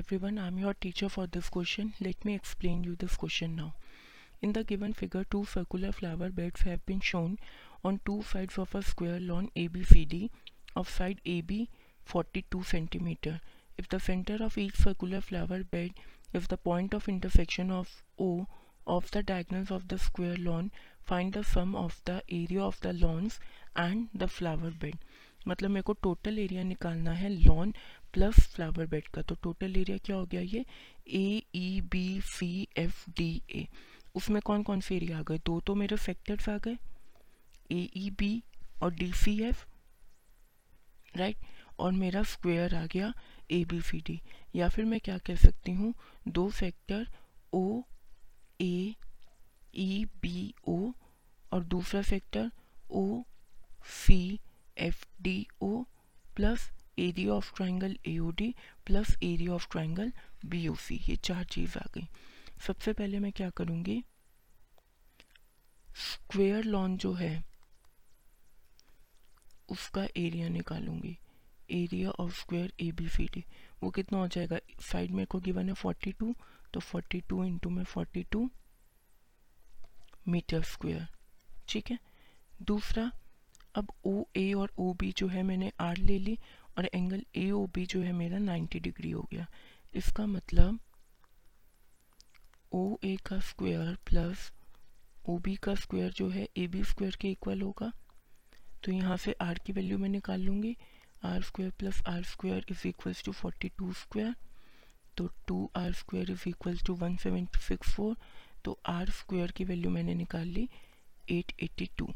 everyone, I am your teacher for this question. Let me explain you this question now. In the given figure, two circular flower beds have been shown on two sides of a square lawn ABCD of side AB 42 cm. If the center of each circular flower bed is the point of intersection of O of the diagonals of the square lawn, find the sum of the area of the lawns and the flower bed. मतलब मेरे को total area निकालना है lawn plus flower bed का। तो total area क्या हो गया ये? A E B C F D A उसमें कौन कौन से एरिया आ गए? दो तो मेरे फैक्टर्स आ गए। ए ई बी और डी सी एफ़ राइट और मेरा स्क्वेयर आ गया ए बी सी डी या फिर मैं क्या कह सकती हूँ? दो factor O A E B O और दूसरा factor O C F D O plus area of triangle A O D plus area of triangle B ये चार चीज़ आ गई। सबसे पहले मैं क्या करूँगी? स्क्वेयर लॉन जो है, उसका area निकालूँगी। Area of square A B C D वो कितना हो जाएगा? साइड में को गिवन है फोर्टी टू तो फोर्टी टू इंटू में फोर्टी टू मीटर स्क्वेयर ठीक है? दूसरा, अब ओ ए और ओ बी जो है मैंने आर ले ली। और एंगल ए ओ बी जो है मेरा 90 डिग्री हो गया। इसका मतलब ओ ए का स्क्वायर प्लस ओ बी का स्क्वायर जो है ए बी स्क्वायर के इक्वल होगा। तो यहाँ से आर की वैल्यू मैं निकाल लूँगी। R square plus R square is equals to forty two square तो two R square is equals to one seventy six four तो आर स्क्वायर की वैल्यू मैंने निकाल ली एट एट्टी टू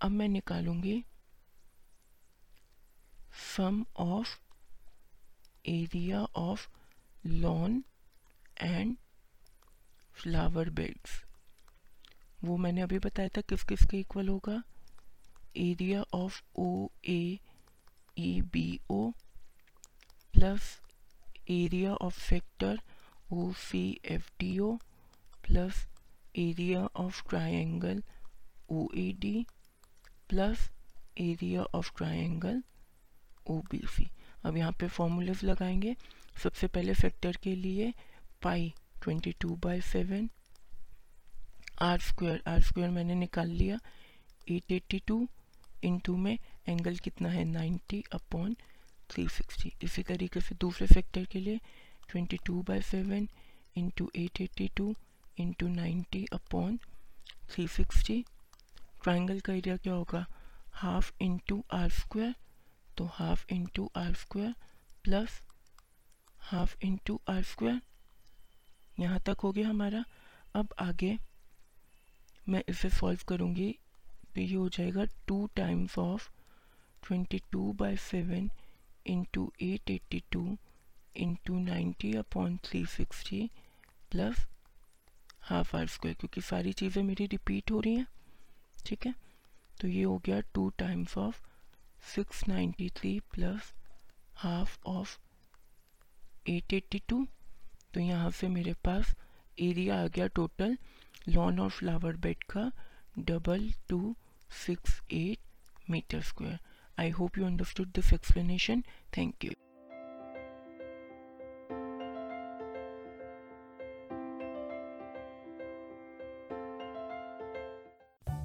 अब मैं निकालूँगी sum of area of lawn and flower beds वो मैंने अभी बताया था किस किस के इक्वल होगा? Area of O A E B O plus area of sector O C F D O plus area of triangle O A D plus area of triangle O, B, C. अब यहाँ पे formulas लगाएँगे। सबसे पहले factor के लिए pi twenty two by seven R square R square मैंने निकाल लिया। एट एट्टी टू इंटू में एंगल कितना है? नाइन्टी अपॉन थ्री सिक्सटी इसी तरीके से दूसरे फैक्टर के लिए twenty two by seven into eight eighty two into ninety upon three sixty triangle का एरिया क्या होगा? हाफ़ इंटू आर स्क्वायर तो half into R square plus half into R square यहाँ तक हो गया हमारा। अब आगे मैं इसे सॉल्व करूँगी। तो ये हो जाएगा two times of twenty two by seven into eight eighty two into ninety upon three sixty plus half R square क्योंकि सारी चीज़ें मेरी रिपीट हो रही हैं। ठीक है? तो ये हो गया two times of six ninety three plus half of eight eighty two तो यहाँ से मेरे पास एरिया आ गया टोटल लॉन और फ्लावर बेड का double two six eight metre square I hope you understood this explanation thank you